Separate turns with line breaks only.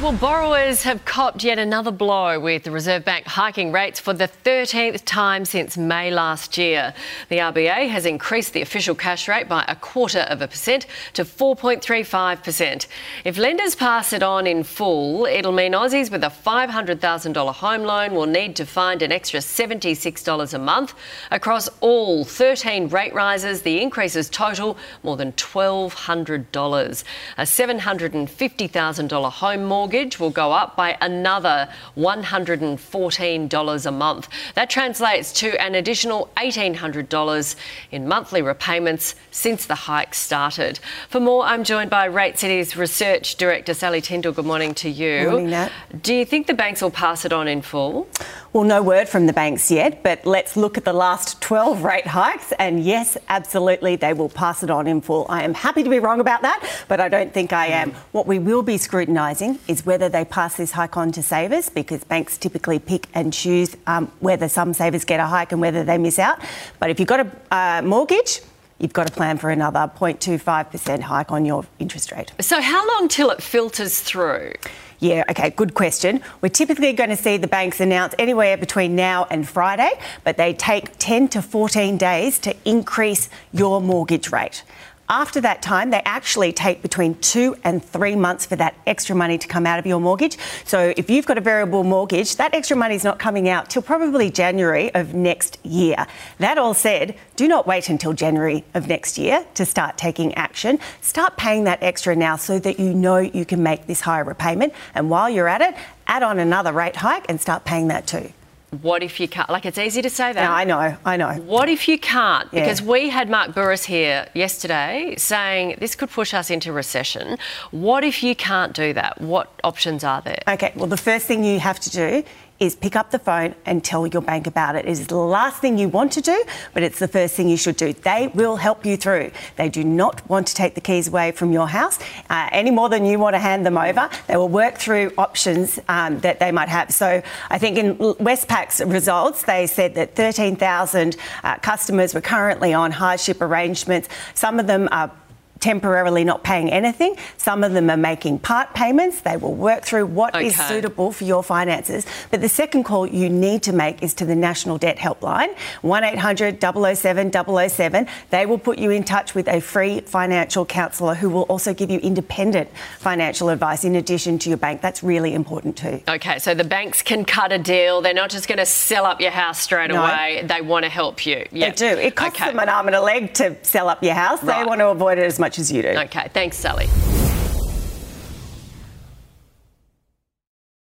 Well, borrowers have copped yet another blow with the Reserve Bank hiking rates for the 13th time since May last year. The RBA has increased the official cash rate by a quarter of a percent to 4.35%. If lenders pass it on in full, it'll mean Aussies with a $500,000 home loan will need to find an extra $76 a month. Across all 13 rate rises, the increases total more than $1,200. A $750,000 home mortgage mortgage will go up by another $114 a month. That translates to an additional $1,800 in monthly repayments since the hike started. For more, I'm joined by RateCity's Research Director Sally Tindall. Good morning to you.
Morning, Nat.
Do you think the banks will pass it on in full?
Well, no word from the banks yet, but let's look at the last 12 rate hikes. And yes, absolutely, they will pass it on in full. I am happy to be wrong about that, but I don't think I am. What we will be scrutinising is whether they pass this hike on to savers, because banks typically pick and choose um, whether some savers get a hike and whether they miss out. But if you've got a uh, mortgage, you've got to plan for another 0.25% hike on your interest rate.
So, how long till it filters through?
Yeah, okay, good question. We're typically going to see the banks announce anywhere between now and Friday, but they take 10 to 14 days to increase your mortgage rate. After that time, they actually take between two and three months for that extra money to come out of your mortgage. So if you've got a variable mortgage, that extra money is not coming out till probably January of next year. That all said, do not wait until January of next year to start taking action. Start paying that extra now so that you know you can make this higher repayment. And while you're at it, add on another rate hike and start paying that too.
What if you can't? Like, it's easy to say that.
No, I know, I know.
What if you can't? Yeah. Because we had Mark Bouris here yesterday saying this could push us into recession. What if you can't do that? What options are there?
Okay, well, the first thing you have to do is pick up the phone and tell your bank about it. It is the last thing you want to do, but it's the first thing you should do. They will help you through. They do not want to take the keys away from your house uh, any more than you want to hand them over. They will work through options um, that they might have. So I think in Westpac's results, they said that 13,000 uh, customers were currently on hardship arrangements. Some of them are temporarily not paying anything. Some of them are making part payments. They will work through what okay. is suitable for your finances. But the second call you need to make is to the National Debt Helpline, 800 007 007. They will put you in touch with a free financial counsellor who will also give you independent financial advice in addition to your bank. That's really important too.
Okay, so the banks can cut a deal. They're not just going to sell up your house straight no. away. They want to help you.
Yep. They do. It costs okay. them an arm and a leg to sell up your house. Right. They want to avoid it as much much as you do.
Okay, thanks, Sally.